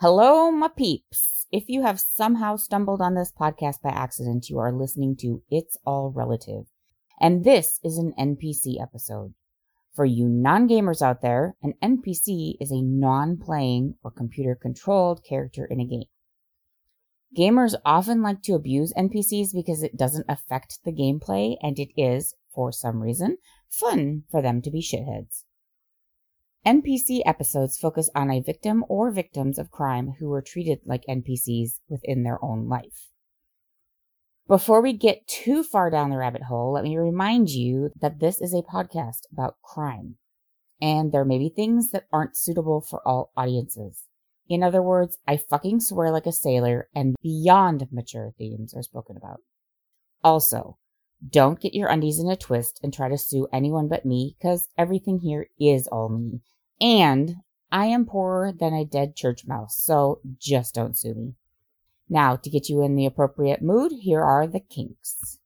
Hello, my peeps. If you have somehow stumbled on this podcast by accident, you are listening to It's All Relative. And this is an NPC episode. For you non gamers out there, an NPC is a non playing or computer controlled character in a game. Gamers often like to abuse NPCs because it doesn't affect the gameplay and it is, for some reason, fun for them to be shitheads. NPC episodes focus on a victim or victims of crime who were treated like NPCs within their own life. Before we get too far down the rabbit hole, let me remind you that this is a podcast about crime, and there may be things that aren't suitable for all audiences. In other words, I fucking swear like a sailor, and beyond mature themes are spoken about. Also, don't get your undies in a twist and try to sue anyone but me, because everything here is all me, and I am poorer than a dead church mouse, so just don't sue me. Now, to get you in the appropriate mood, here are the kinks.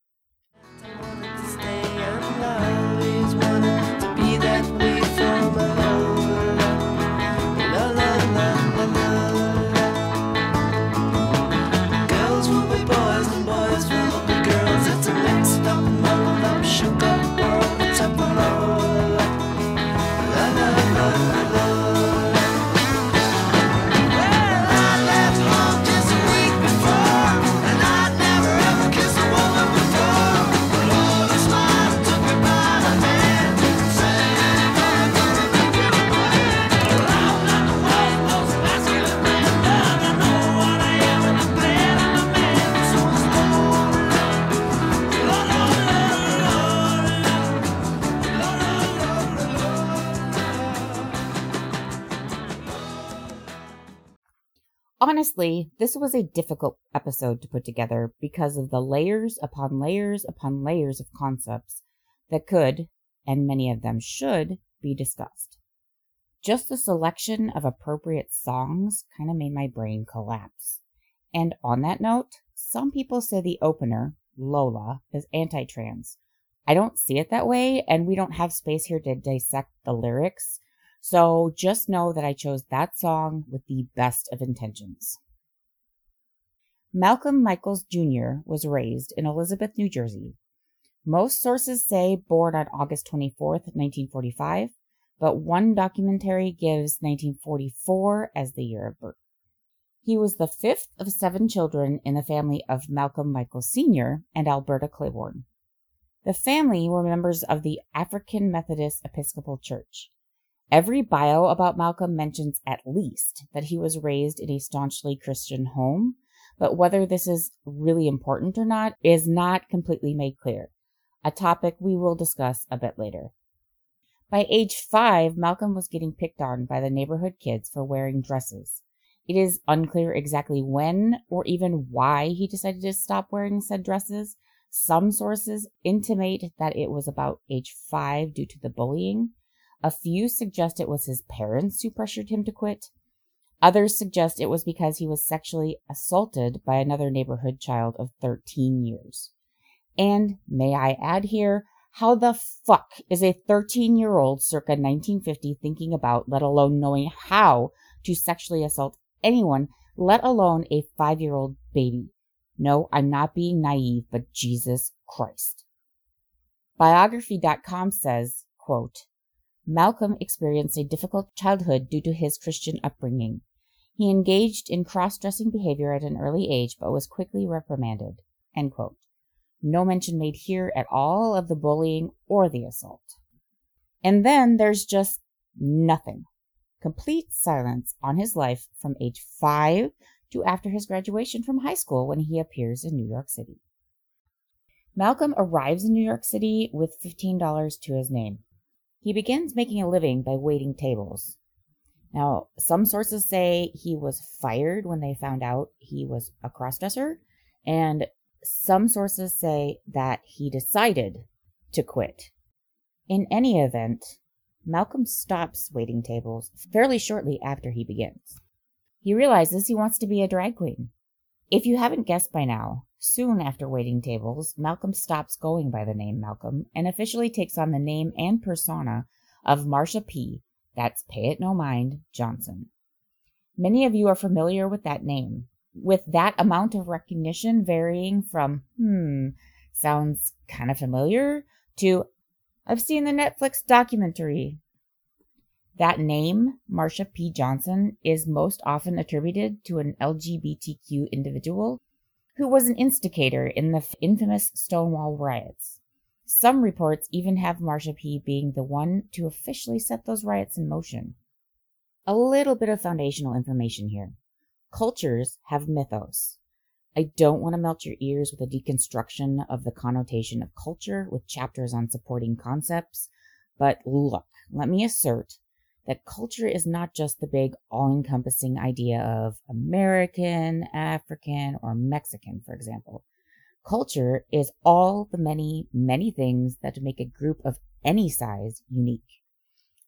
Honestly, this was a difficult episode to put together because of the layers upon layers upon layers of concepts that could, and many of them should, be discussed. Just the selection of appropriate songs kind of made my brain collapse. And on that note, some people say the opener, Lola, is anti trans. I don't see it that way, and we don't have space here to dissect the lyrics. So just know that I chose that song with the best of intentions. Malcolm Michaels Jr. was raised in Elizabeth, New Jersey. Most sources say born on August 24, 1945, but one documentary gives 1944 as the year of birth. He was the fifth of seven children in the family of Malcolm Michaels Sr. and Alberta Claiborne. The family were members of the African Methodist Episcopal Church. Every bio about Malcolm mentions at least that he was raised in a staunchly Christian home, but whether this is really important or not is not completely made clear, a topic we will discuss a bit later. By age five, Malcolm was getting picked on by the neighborhood kids for wearing dresses. It is unclear exactly when or even why he decided to stop wearing said dresses. Some sources intimate that it was about age five due to the bullying, a few suggest it was his parents who pressured him to quit. Others suggest it was because he was sexually assaulted by another neighborhood child of 13 years. And may I add here, how the fuck is a 13 year old circa 1950 thinking about, let alone knowing how to sexually assault anyone, let alone a five year old baby? No, I'm not being naive, but Jesus Christ. Biography.com says, quote, Malcolm experienced a difficult childhood due to his Christian upbringing. He engaged in cross dressing behavior at an early age, but was quickly reprimanded. No mention made here at all of the bullying or the assault. And then there's just nothing. Complete silence on his life from age five to after his graduation from high school when he appears in New York City. Malcolm arrives in New York City with $15 to his name. He begins making a living by waiting tables. Now, some sources say he was fired when they found out he was a crossdresser, and some sources say that he decided to quit. In any event, Malcolm stops waiting tables fairly shortly after he begins. He realizes he wants to be a drag queen. If you haven't guessed by now, Soon after waiting tables, Malcolm stops going by the name Malcolm and officially takes on the name and persona of Marsha P. That's Pay It No Mind Johnson. Many of you are familiar with that name, with that amount of recognition varying from, hmm, sounds kind of familiar, to, I've seen the Netflix documentary. That name, Marsha P. Johnson, is most often attributed to an LGBTQ individual who was an instigator in the infamous Stonewall riots. Some reports even have Marsha P. being the one to officially set those riots in motion. A little bit of foundational information here. Cultures have mythos. I don't want to melt your ears with a deconstruction of the connotation of culture with chapters on supporting concepts, but look, let me assert that culture is not just the big all encompassing idea of American, African, or Mexican, for example. Culture is all the many, many things that make a group of any size unique.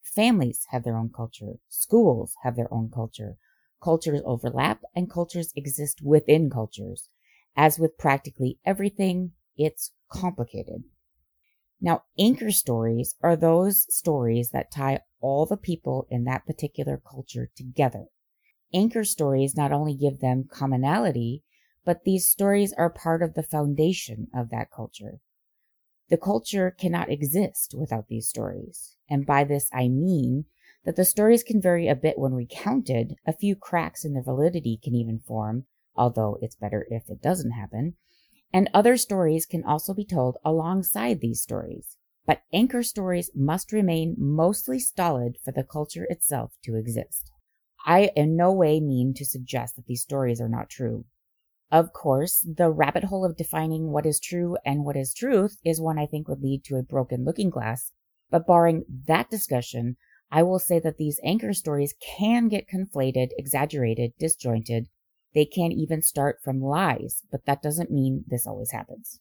Families have their own culture. Schools have their own culture. Cultures overlap and cultures exist within cultures. As with practically everything, it's complicated. Now, anchor stories are those stories that tie all the people in that particular culture together. Anchor stories not only give them commonality, but these stories are part of the foundation of that culture. The culture cannot exist without these stories. And by this I mean that the stories can vary a bit when recounted, a few cracks in their validity can even form, although it's better if it doesn't happen, and other stories can also be told alongside these stories. But anchor stories must remain mostly stolid for the culture itself to exist. I in no way mean to suggest that these stories are not true. Of course, the rabbit hole of defining what is true and what is truth is one I think would lead to a broken looking glass. But barring that discussion, I will say that these anchor stories can get conflated, exaggerated, disjointed. They can even start from lies, but that doesn't mean this always happens.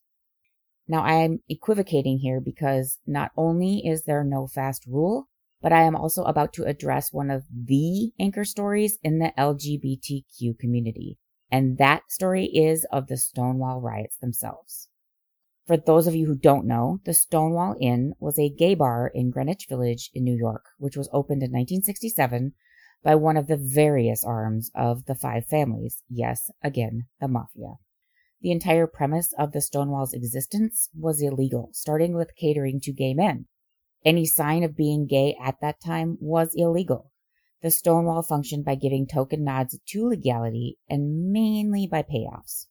Now I am equivocating here because not only is there no fast rule, but I am also about to address one of the anchor stories in the LGBTQ community. And that story is of the Stonewall riots themselves. For those of you who don't know, the Stonewall Inn was a gay bar in Greenwich Village in New York, which was opened in 1967 by one of the various arms of the five families. Yes, again, the mafia. The entire premise of the Stonewall's existence was illegal, starting with catering to gay men. Any sign of being gay at that time was illegal. The Stonewall functioned by giving token nods to legality and mainly by payoffs.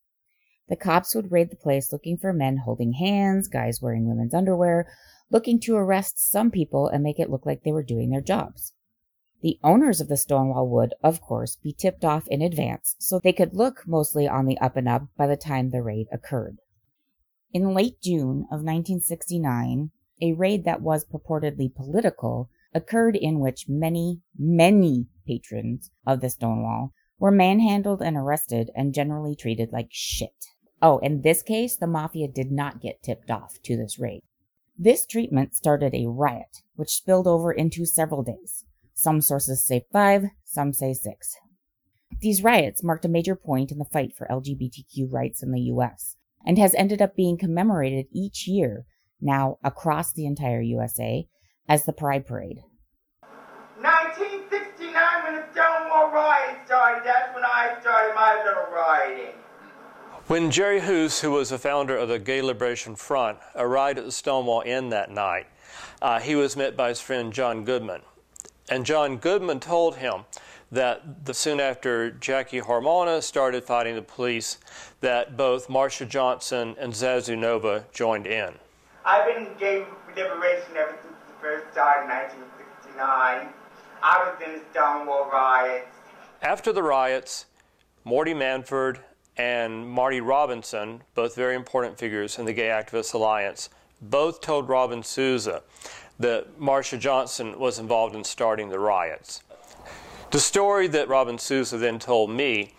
The cops would raid the place looking for men holding hands, guys wearing women's underwear, looking to arrest some people and make it look like they were doing their jobs. The owners of the Stonewall would, of course, be tipped off in advance so they could look mostly on the up and up by the time the raid occurred. In late June of 1969, a raid that was purportedly political occurred in which many, many patrons of the Stonewall were manhandled and arrested and generally treated like shit. Oh, in this case, the mafia did not get tipped off to this raid. This treatment started a riot, which spilled over into several days. Some sources say five, some say six. These riots marked a major point in the fight for LGBTQ rights in the US and has ended up being commemorated each year now across the entire USA as the Pride Parade. 1969, when the Stonewall riot started, that's when I started my little rioting. When Jerry Hoose, who was the founder of the Gay Liberation Front, arrived at the Stonewall Inn that night, uh, he was met by his friend John Goodman. And John Goodman told him that the, soon after Jackie Hormona started fighting the police, that both Marsha Johnson and Zazu Nova joined in. I've been in gay liberation ever since the first start in 1969. I was in the Stonewall riots. After the riots, Morty Manford and Marty Robinson, both very important figures in the Gay Activists Alliance, both told Robin Souza that Marsha Johnson was involved in starting the riots. The story that Robin Souza then told me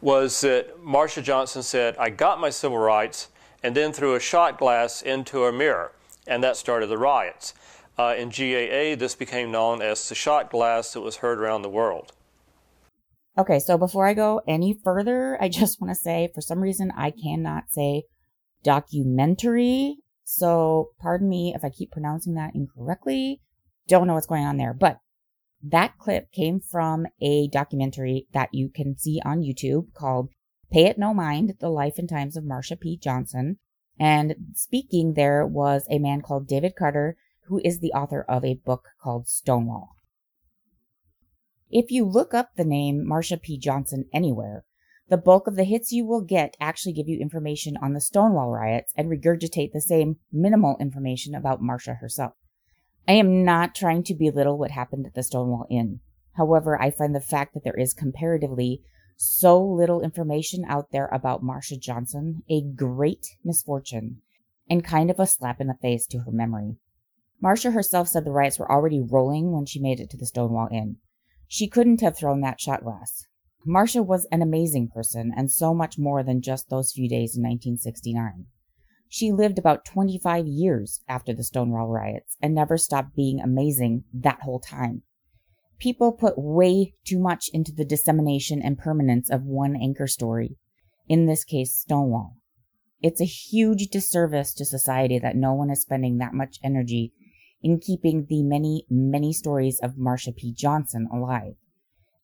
was that Marsha Johnson said, I got my civil rights and then threw a shot glass into a mirror, and that started the riots. Uh, in GAA, this became known as the shot glass that was heard around the world. Okay, so before I go any further, I just want to say for some reason I cannot say documentary. So pardon me if I keep pronouncing that incorrectly. Don't know what's going on there. But That clip came from a documentary that you can see on YouTube called Pay It No Mind The Life and Times of Marsha P. Johnson. And speaking there was a man called David Carter, who is the author of a book called Stonewall. If you look up the name Marsha P. Johnson anywhere, the bulk of the hits you will get actually give you information on the Stonewall riots and regurgitate the same minimal information about Marsha herself. I am not trying to belittle what happened at the Stonewall Inn. However, I find the fact that there is comparatively so little information out there about Marsha Johnson a great misfortune and kind of a slap in the face to her memory. Marsha herself said the riots were already rolling when she made it to the Stonewall Inn. She couldn't have thrown that shot glass. Marsha was an amazing person and so much more than just those few days in 1969. She lived about 25 years after the Stonewall riots and never stopped being amazing that whole time. People put way too much into the dissemination and permanence of one anchor story, in this case, Stonewall. It's a huge disservice to society that no one is spending that much energy in keeping the many, many stories of Marsha P. Johnson alive.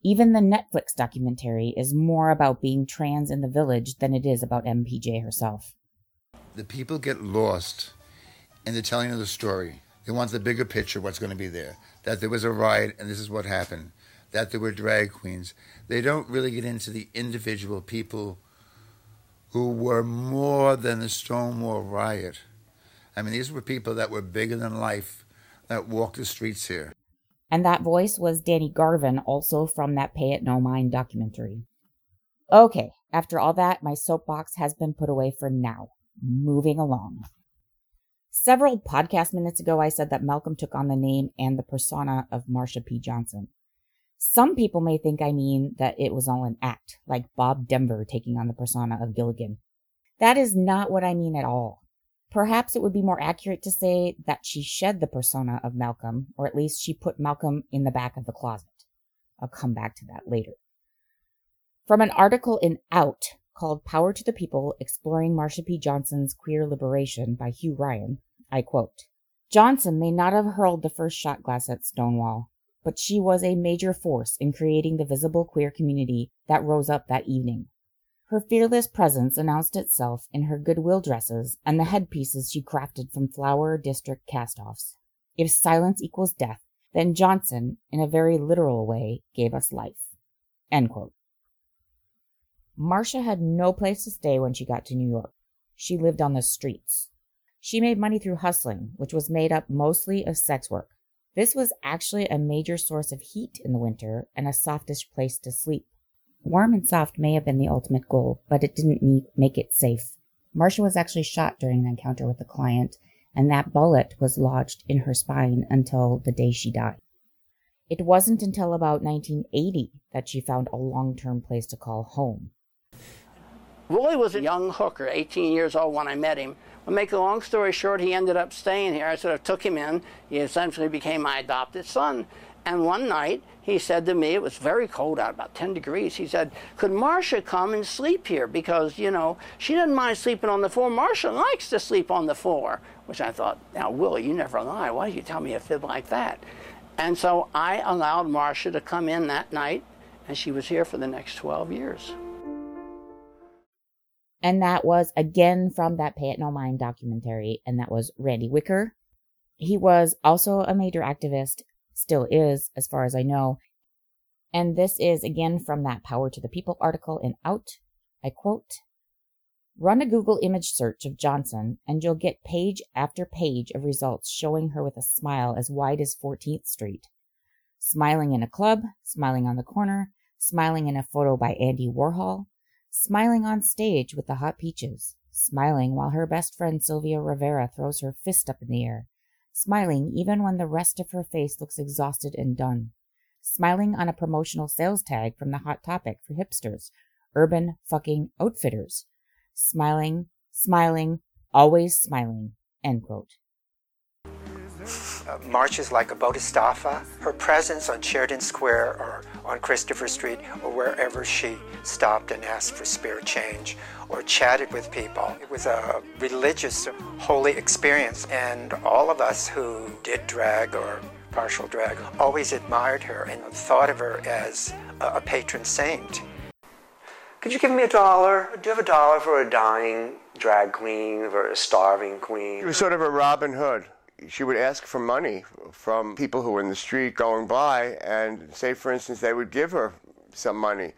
Even the Netflix documentary is more about being trans in the village than it is about MPJ herself. The people get lost in the telling of the story. They want the bigger picture, what's going to be there. That there was a riot and this is what happened. That there were drag queens. They don't really get into the individual people who were more than the Stonewall riot. I mean, these were people that were bigger than life that walked the streets here. And that voice was Danny Garvin, also from that Pay It No Mind documentary. Okay, after all that, my soapbox has been put away for now. Moving along. Several podcast minutes ago, I said that Malcolm took on the name and the persona of Marsha P. Johnson. Some people may think I mean that it was all an act, like Bob Denver taking on the persona of Gilligan. That is not what I mean at all. Perhaps it would be more accurate to say that she shed the persona of Malcolm, or at least she put Malcolm in the back of the closet. I'll come back to that later. From an article in Out called Power to the People Exploring Marsha P. Johnson's Queer Liberation by Hugh Ryan, I quote Johnson may not have hurled the first shot glass at Stonewall, but she was a major force in creating the visible queer community that rose up that evening. Her fearless presence announced itself in her goodwill dresses and the headpieces she crafted from flower district castoffs. If silence equals death, then Johnson, in a very literal way, gave us life. Marsha had no place to stay when she got to New York. She lived on the streets. She made money through hustling, which was made up mostly of sex work. This was actually a major source of heat in the winter and a softish place to sleep. Warm and soft may have been the ultimate goal, but it didn't make it safe. Marsha was actually shot during an encounter with a client, and that bullet was lodged in her spine until the day she died. It wasn't until about 1980 that she found a long term place to call home. Roy was a young hooker, 18 years old when I met him. To make a long story short, he ended up staying here. I sort of took him in. He essentially became my adopted son. And one night, he said to me, it was very cold out, about 10 degrees. He said, Could Marsha come and sleep here? Because, you know, she doesn't mind sleeping on the floor. Marsha likes to sleep on the floor. Which I thought, now, Willie, you never lie. Why do you tell me a fib like that? And so I allowed Marsha to come in that night, and she was here for the next 12 years. And that was again from that Pay It No Mind documentary, and that was Randy Wicker. He was also a major activist still is, as far as I know. And this is again from that Power to the People article in Out. I quote Run a Google image search of Johnson, and you'll get page after page of results showing her with a smile as wide as 14th Street. Smiling in a club, smiling on the corner, smiling in a photo by Andy Warhol, smiling on stage with the Hot Peaches, smiling while her best friend Sylvia Rivera throws her fist up in the air, smiling even when the rest of her face looks exhausted and done, smiling on a promotional sales tag from the Hot Topic for hipsters, urban fucking outfitters, smiling, smiling, always smiling, end quote. Uh, Marsha's like a Bodhisattva. Her presence on Sheridan Square or on Christopher Street or wherever she stopped and asked for spirit change or chatted with people. It was a religious, holy experience. And all of us who did drag or partial drag, always admired her and thought of her as a patron saint. Could you give me a dollar? Do you have a dollar for a dying drag queen or a starving queen? She was sort of a Robin Hood. She would ask for money from people who were in the street going by, and say, for instance, they would give her some money.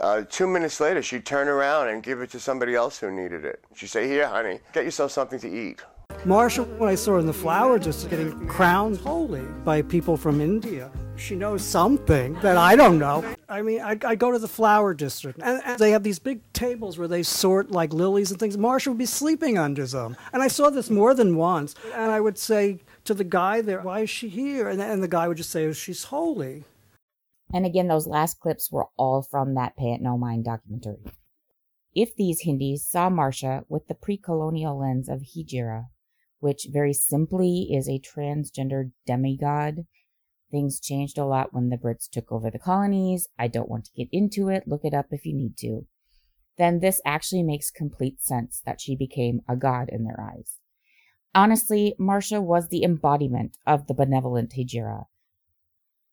Uh, two minutes later, she'd turn around and give it to somebody else who needed it. She'd say, Here, honey, get yourself something to eat. Marsha, when I saw her in the flower, just getting crowned holy by people from India. She knows something that I don't know. I mean, I, I go to the flower district, and, and, they have these big tables where they sort like lilies and things. Marsha would be sleeping under them. And I saw this more than once. And I would say to the guy there, Why is she here? And, and the guy would just say, oh, She's holy. And again, those last clips were all from that Pay It No Mind documentary. If these Hindis saw Marsha with the pre colonial lens of Hijira, which very simply is a transgender demigod, things changed a lot when the Brits took over the colonies. I don't want to get into it, look it up if you need to. Then this actually makes complete sense that she became a god in their eyes. Honestly, Marsha was the embodiment of the benevolent Hijira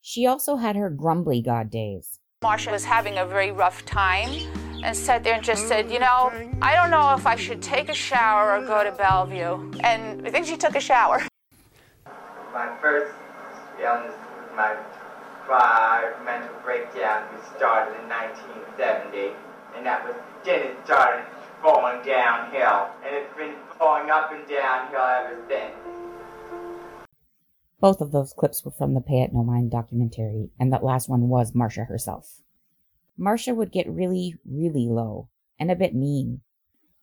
she also had her grumbly God days. Marsha was having a very rough time and sat there and just said, You know, I don't know if I should take a shower or go to Bellevue. And I think she took a shower. My first illness, my five mental breakdown, We started in 1970. And that was, then it started falling downhill. And it's been falling up and downhill ever since. Both of those clips were from the Pay It No Mind documentary, and that last one was Marsha herself. Marsha would get really, really low and a bit mean.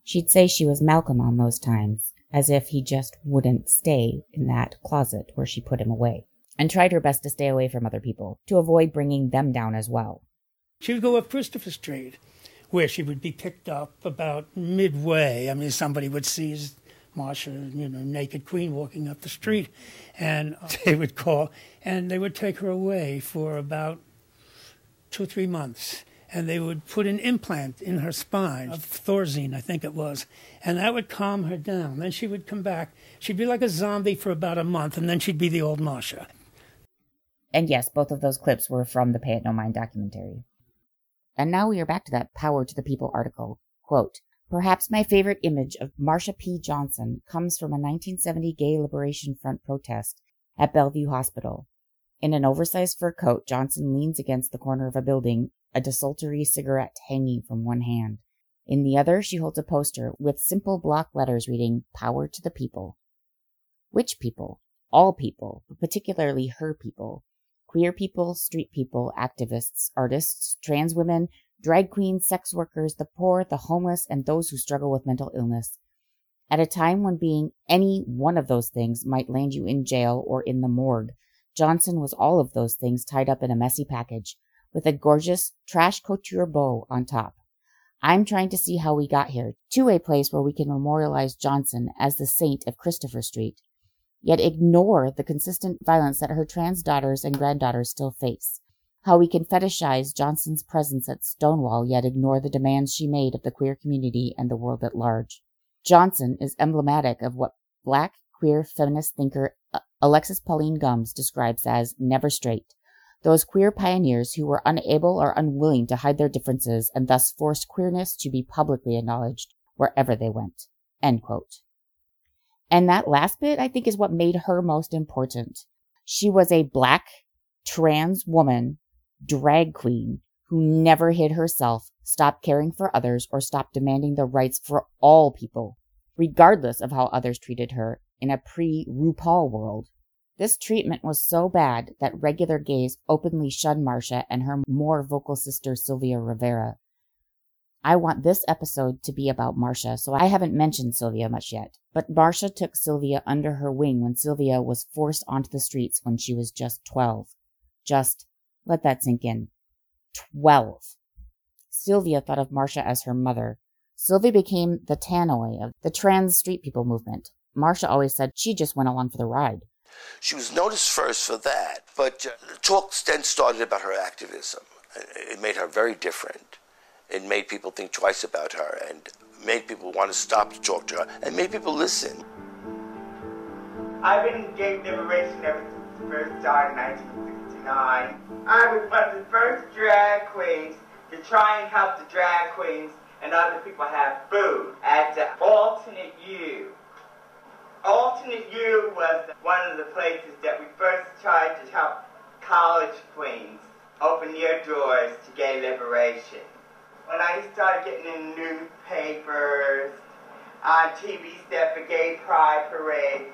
She'd say she was Malcolm on those times, as if he just wouldn't stay in that closet where she put him away, and tried her best to stay away from other people, to avoid bringing them down as well. She would go up Christopher Street, where she would be picked up about midway. I mean, somebody would seize Marsha, you know, naked queen walking up the street, and uh, they would call, and they would take her away for about two or three months, and they would put an implant in her spine of Thorazine, I think it was, and that would calm her down. Then she would come back. She'd be like a zombie for about a month, and then she'd be the old Marsha. And yes, both of those clips were from the Pay It No Mind documentary. And now we are back to that Power to the People article. Quote, Perhaps my favorite image of Marsha P. Johnson comes from a 1970 Gay Liberation Front protest at Bellevue Hospital. In an oversized fur coat, Johnson leans against the corner of a building, a desultory cigarette hanging from one hand. In the other, she holds a poster with simple block letters reading, Power to the People. Which people? All people, but particularly her people. Queer people, street people, activists, artists, trans women, drag queens, sex workers, the poor, the homeless, and those who struggle with mental illness. At a time when being any one of those things might land you in jail or in the morgue, Johnson was all of those things tied up in a messy package with a gorgeous trash couture bow on top. I'm trying to see how we got here to a place where we can memorialize Johnson as the saint of Christopher Street, yet ignore the consistent violence that her trans daughters and granddaughters still face how we can fetishize Johnson's presence at Stonewall yet ignore the demands she made of the queer community and the world at large. Johnson is emblematic of what black queer feminist thinker uh, Alexis Pauline Gumbs describes as never straight, those queer pioneers who were unable or unwilling to hide their differences and thus forced queerness to be publicly acknowledged wherever they went. And that last bit, I think, is what made her most important. She was a black trans woman drag queen who never hid herself, stopped caring for others, or stopped demanding the rights for all people, regardless of how others treated her in a pre RuPaul world. This treatment was so bad that regular gays openly shunned Marsha and her more vocal sister Sylvia Rivera. I want this episode to be about Marsha, so I haven't mentioned Sylvia much yet. But Marsha took Sylvia under her wing when Sylvia was forced onto the streets when she was just 12. Just let that sink in. Twelve. Sylvia thought of Marsha as her mother. Sylvia became the tannoy of the trans street people movement. Marsha always said she just went along for the ride. She was noticed first for that, but uh, talk then started about her activism. It made her very different. It made people think twice about her and made people want to stop to talk to her and made people listen. I've been gay liberation ever since the first started in 1969. I was one of the first drag queens to try and help the drag queens and other people have food at the Alternate U. Alternate U was one of the places that we first tried to help college queens open their doors to gay liberation. When I started getting in newspapers, uh, on TV set for gay pride parades,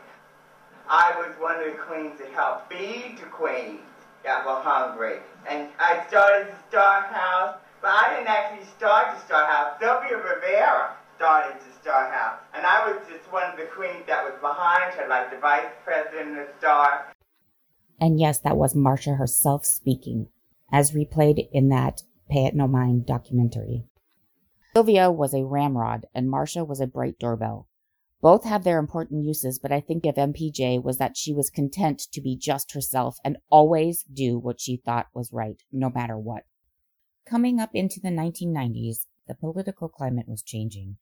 I was one of the queens that helped feed the queens that were hungry. And I started the Star House, but I didn't actually start the Star House. Sylvia Rivera started the Star House. And I was just one of the queens that was behind her, like the vice president of the Star. And yes, that was Marsha herself speaking, as replayed in that Pay It No Mind documentary. Sylvia was a ramrod and Marsha was a bright doorbell. Both have their important uses, but I think of MPJ was that she was content to be just herself and always do what she thought was right, no matter what. Coming up into the 1990s, the political climate was changing,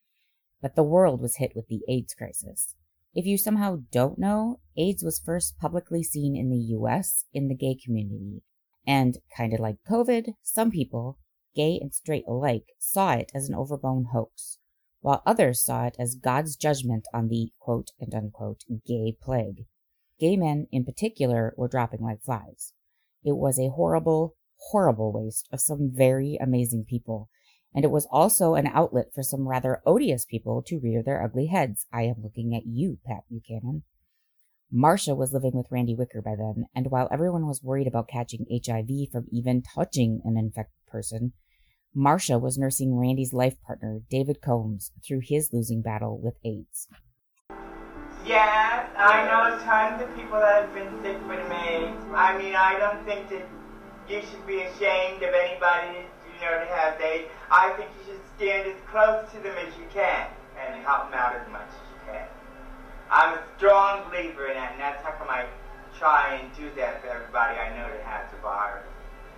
but the world was hit with the AIDS crisis. If you somehow don't know, AIDS was first publicly seen in the US in the gay community. And kind of like COVID, some people, gay and straight alike, saw it as an overblown hoax, while others saw it as God's judgment on the quote and unquote gay plague. Gay men in particular were dropping like flies. It was a horrible, horrible waste of some very amazing people, and it was also an outlet for some rather odious people to rear their ugly heads. I am looking at you, Pat Buchanan. Marsha was living with Randy Wicker by then, and while everyone was worried about catching HIV from even touching an infected person, Marsha was nursing Randy's life partner, David Combs, through his losing battle with AIDS. Yes, I know tons of people that have been sick with AIDS. I mean, I don't think that you should be ashamed of anybody, you know, to have AIDS. I think you should stand as close to them as you can and help them out as much as you can. I'm a strong believer in that, and that's how come I try and do that for everybody I know that has the virus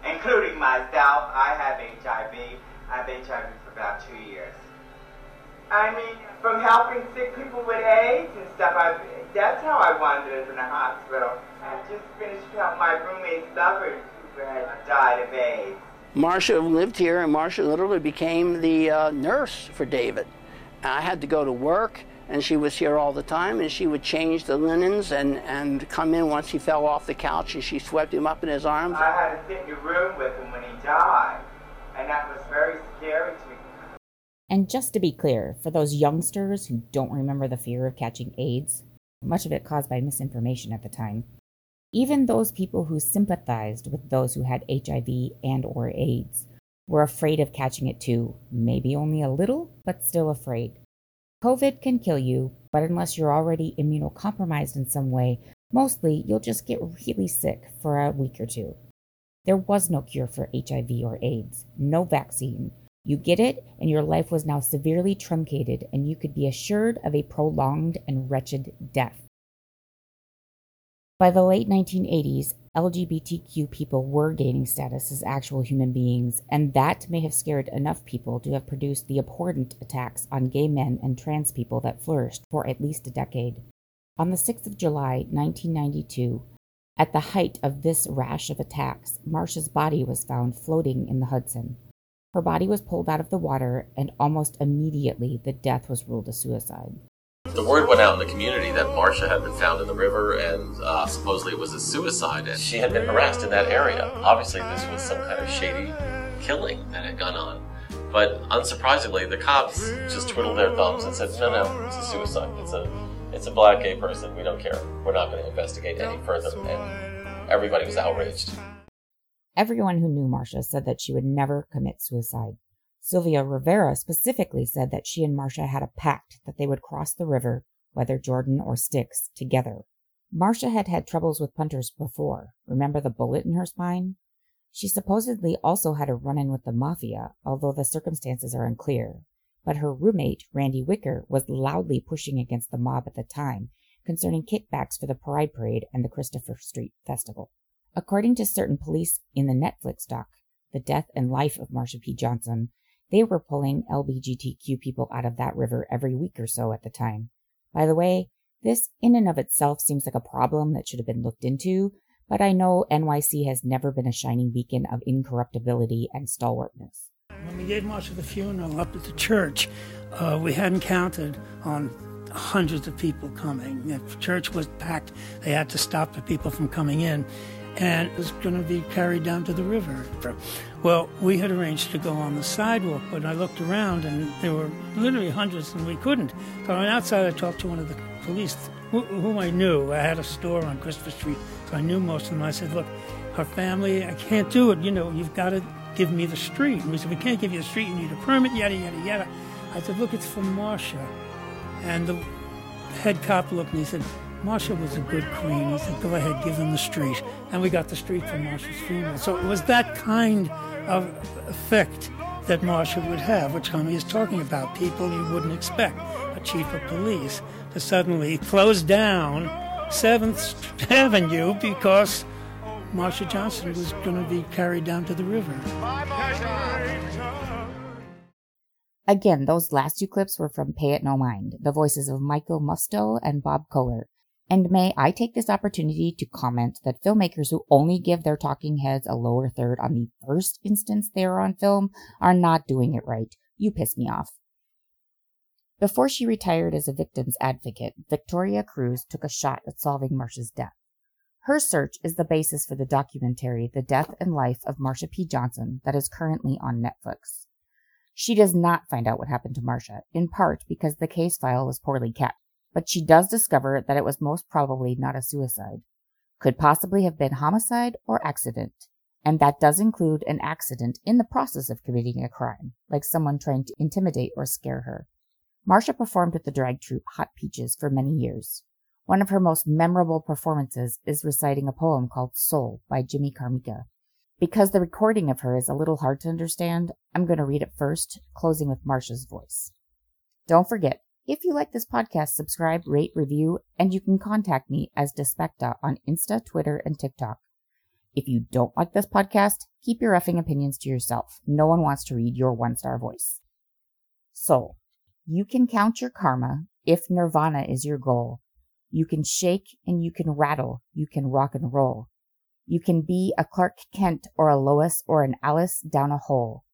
including myself. I have HIV. I have HIV for about two years. I mean, from helping sick people with AIDS and stuff, I, that's how I wound up in the hospital. I just finished helping my roommate's lover who had died of AIDS. Marsha lived here, and Marsha literally became the uh, nurse for David. I had to go to work and she was here all the time and she would change the linens and, and come in once he fell off the couch and she swept him up in his arms. I had to sit in the room with him when he died and that was very scary to me. And just to be clear, for those youngsters who don't remember the fear of catching AIDS, much of it caused by misinformation at the time, even those people who sympathized with those who had HIV and or AIDS were afraid of catching it too, maybe only a little, but still afraid. COVID can kill you, but unless you're already immunocompromised in some way, mostly you'll just get really sick for a week or two. There was no cure for HIV or AIDS, no vaccine. You get it, and your life was now severely truncated, and you could be assured of a prolonged and wretched death. By the late 1980s, LGBTQ people were gaining status as actual human beings, and that may have scared enough people to have produced the abhorrent attacks on gay men and trans people that flourished for at least a decade. On the 6th of July, 1992, at the height of this rash of attacks, Marsha's body was found floating in the Hudson. Her body was pulled out of the water, and almost immediately the death was ruled a suicide the word went out in the community that Marsha had been found in the river and uh, supposedly it was a suicide. And she had been harassed in that area. Obviously, this was some kind of shady killing that had gone on. But unsurprisingly, the cops just twiddled their thumbs and said, "No, no, it's a suicide. It's a, it's a black gay person. We don't care. We're not going to investigate any further." And everybody was outraged. Everyone who knew Marsha said that she would never commit suicide. Sylvia Rivera specifically said that she and Marsha had a pact that they would cross the river, whether Jordan or Styx, together. Marsha had had troubles with punters before. Remember the bullet in her spine? She supposedly also had a run in with the mafia, although the circumstances are unclear. But her roommate, Randy Wicker, was loudly pushing against the mob at the time concerning kickbacks for the Pride Parade and the Christopher Street Festival. According to certain police in the Netflix doc, The Death and Life of Marsha P. Johnson, they were pulling LBGTQ people out of that river every week or so at the time. By the way, this in and of itself seems like a problem that should have been looked into, but I know NYC has never been a shining beacon of incorruptibility and stalwartness. When we gave Marsha the funeral up at the church, uh, we hadn't counted on hundreds of people coming. The church was packed. They had to stop the people from coming in, and it was going to be carried down to the river. Well, we had arranged to go on the sidewalk, but I looked around and there were literally hundreds, and we couldn't. So I went outside. I talked to one of the police, whom I knew. I had a store on Christopher Street, so I knew most of them. I said, "Look, her family, I can't do it. You know, you've got to give me the street." And we said, "We can't give you the street. You need a permit. Yada yada yada." I said, "Look, it's for Marsha." And the head cop looked and he said, Marsha was a good queen. He said, go ahead, give them the street. And we got the street for Marsha's funeral. So it was that kind of effect that Marsha would have, which Tommy is talking about. People you wouldn't expect, a chief of police, to suddenly close down 7th Avenue because Marsha Johnson was going to be carried down to the river. Again, those last two clips were from Pay It No Mind, the voices of Michael Musto and Bob Kohler. And may I take this opportunity to comment that filmmakers who only give their talking heads a lower third on the first instance they are on film are not doing it right. You piss me off. Before she retired as a victim's advocate, Victoria Cruz took a shot at solving Marsha's death. Her search is the basis for the documentary The Death and Life of Marsha P. Johnson that is currently on Netflix. She does not find out what happened to Marsha, in part because the case file was poorly kept, but she does discover that it was most probably not a suicide. Could possibly have been homicide or accident. And that does include an accident in the process of committing a crime, like someone trying to intimidate or scare her. Marsha performed with the drag troupe Hot Peaches for many years. One of her most memorable performances is reciting a poem called Soul by Jimmy Camicia. Because the recording of her is a little hard to understand, I'm going to read it first, closing with Marsha's voice. Don't forget, if you like this podcast, subscribe, rate, review, and you can contact me as Despecta on Insta, Twitter, and TikTok. If you don't like this podcast, keep your effing opinions to yourself. No one wants to read your one star voice. Soul. You can count your karma if nirvana is your goal. You can shake and you can rattle. You can rock and roll. You can be a Clark Kent or a Lois or an Alice down a hole.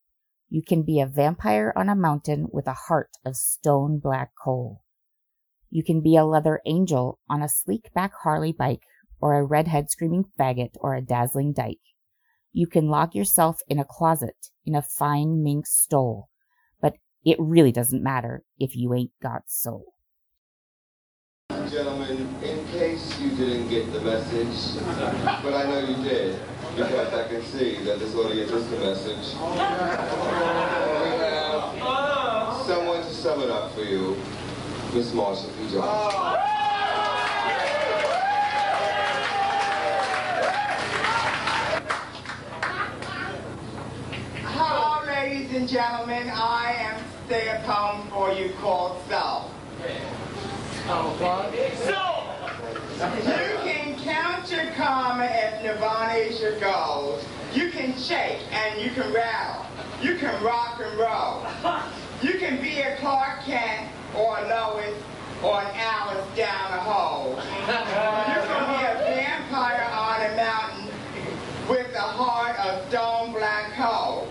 You can be a vampire on a mountain with a heart of stone black coal. You can be a leather angel on a sleek back Harley bike or a redhead screaming faggot or a dazzling dyke. You can lock yourself in a closet in a fine mink stole, but it really doesn't matter if you ain't got soul. Gentlemen, in case you didn't get the message, but I know you did, because I can see that this audience is the message. We have someone to sum it up for you, Miss Marsha P. Johnson. Hello, ladies and gentlemen. I am stay at home for you called Self. So, you can count your karma if Your goal. You can shake and you can rattle. You can rock and roll. You can be a Clark Kent or a Lois or an Alice down a hole. You can be a vampire on a mountain with a heart of stone black coal.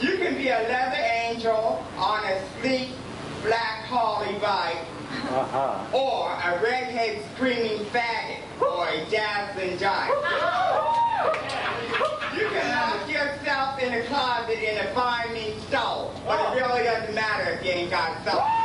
You can be a leather angel on a sleek black Harley bike Uh-huh. or a redhead screaming faggot, or a dazzling dyke. You can lock yourself in a closet in a fine meat stove, but it oh. really doesn't matter if you ain't got soul.